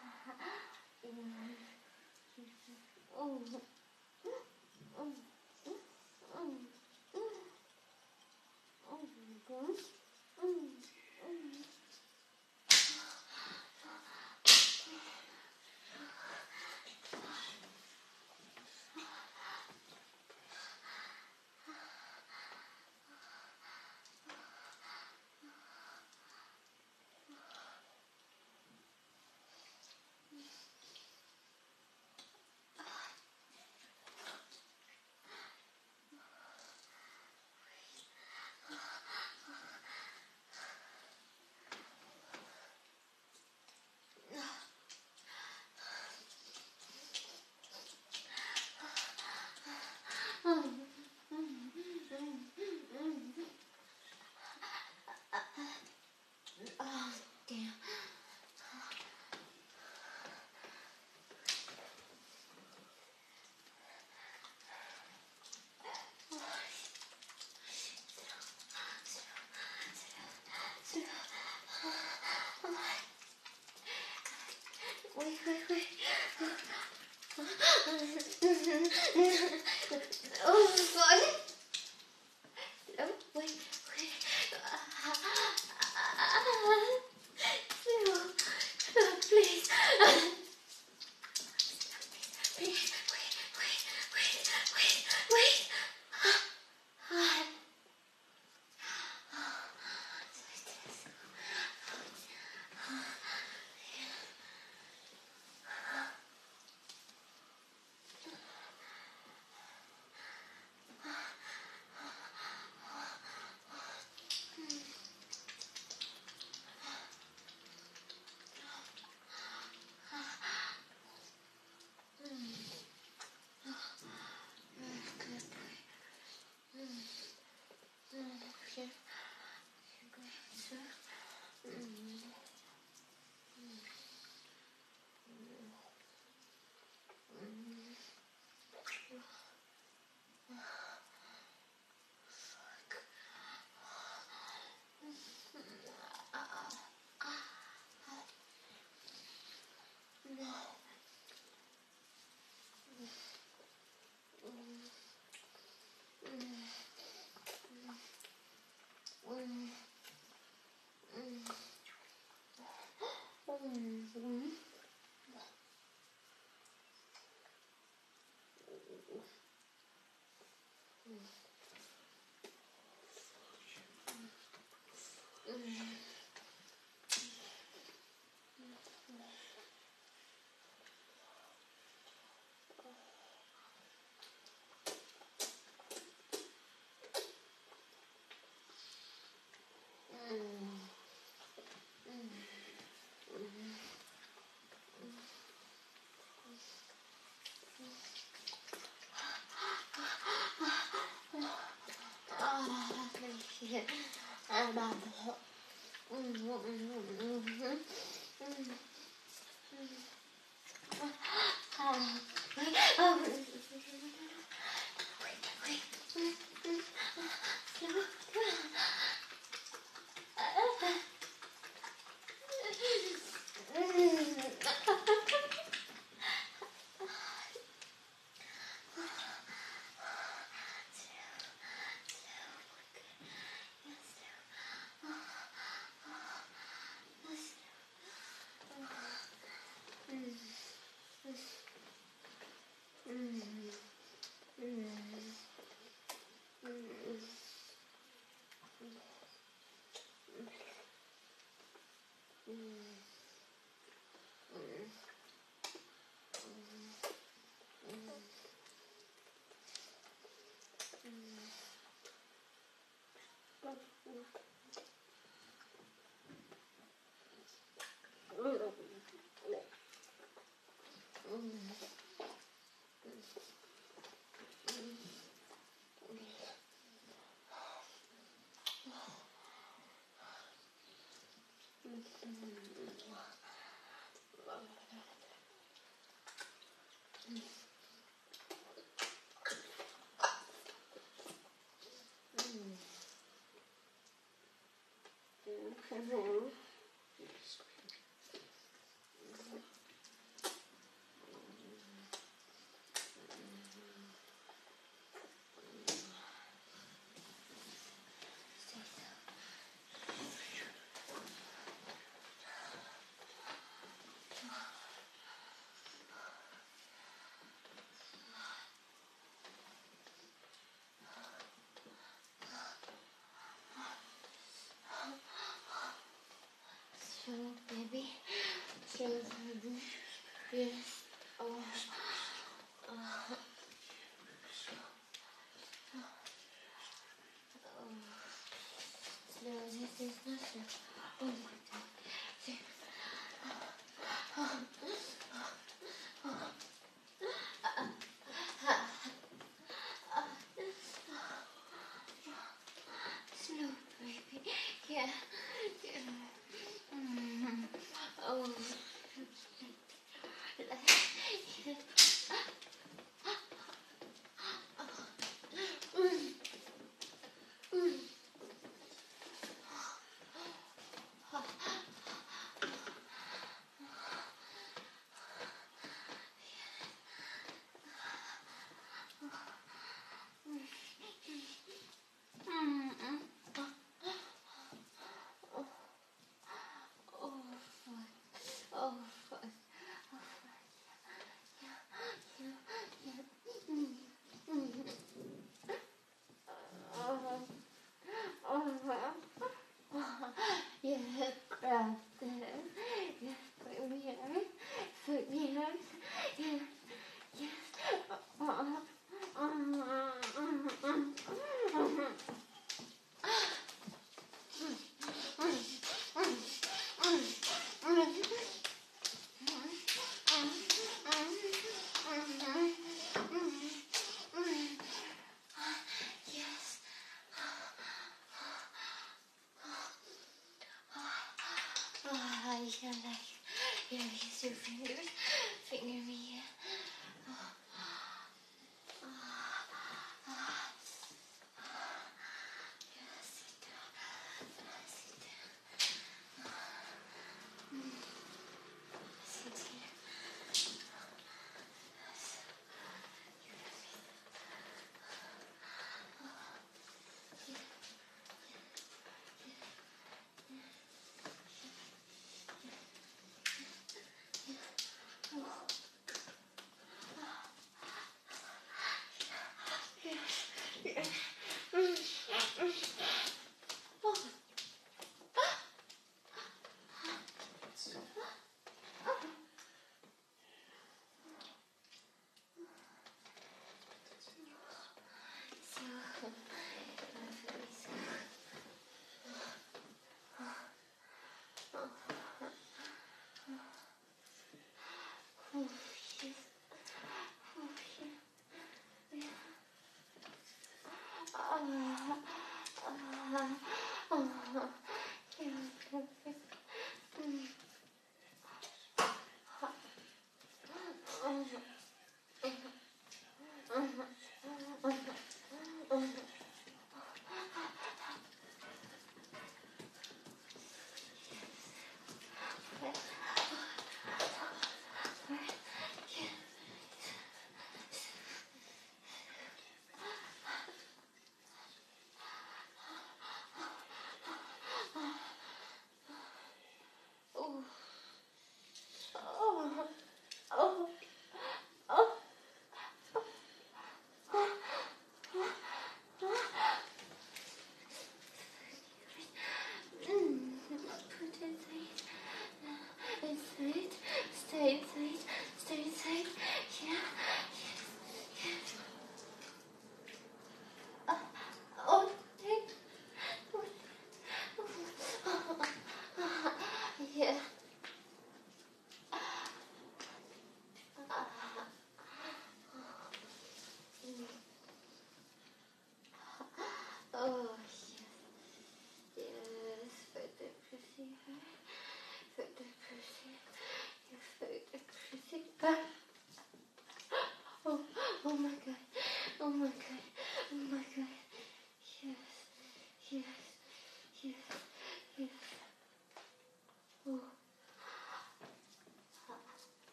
Oh, my gosh. à, bà Mm-hmm. horror. Yes. Here's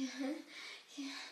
Yeah.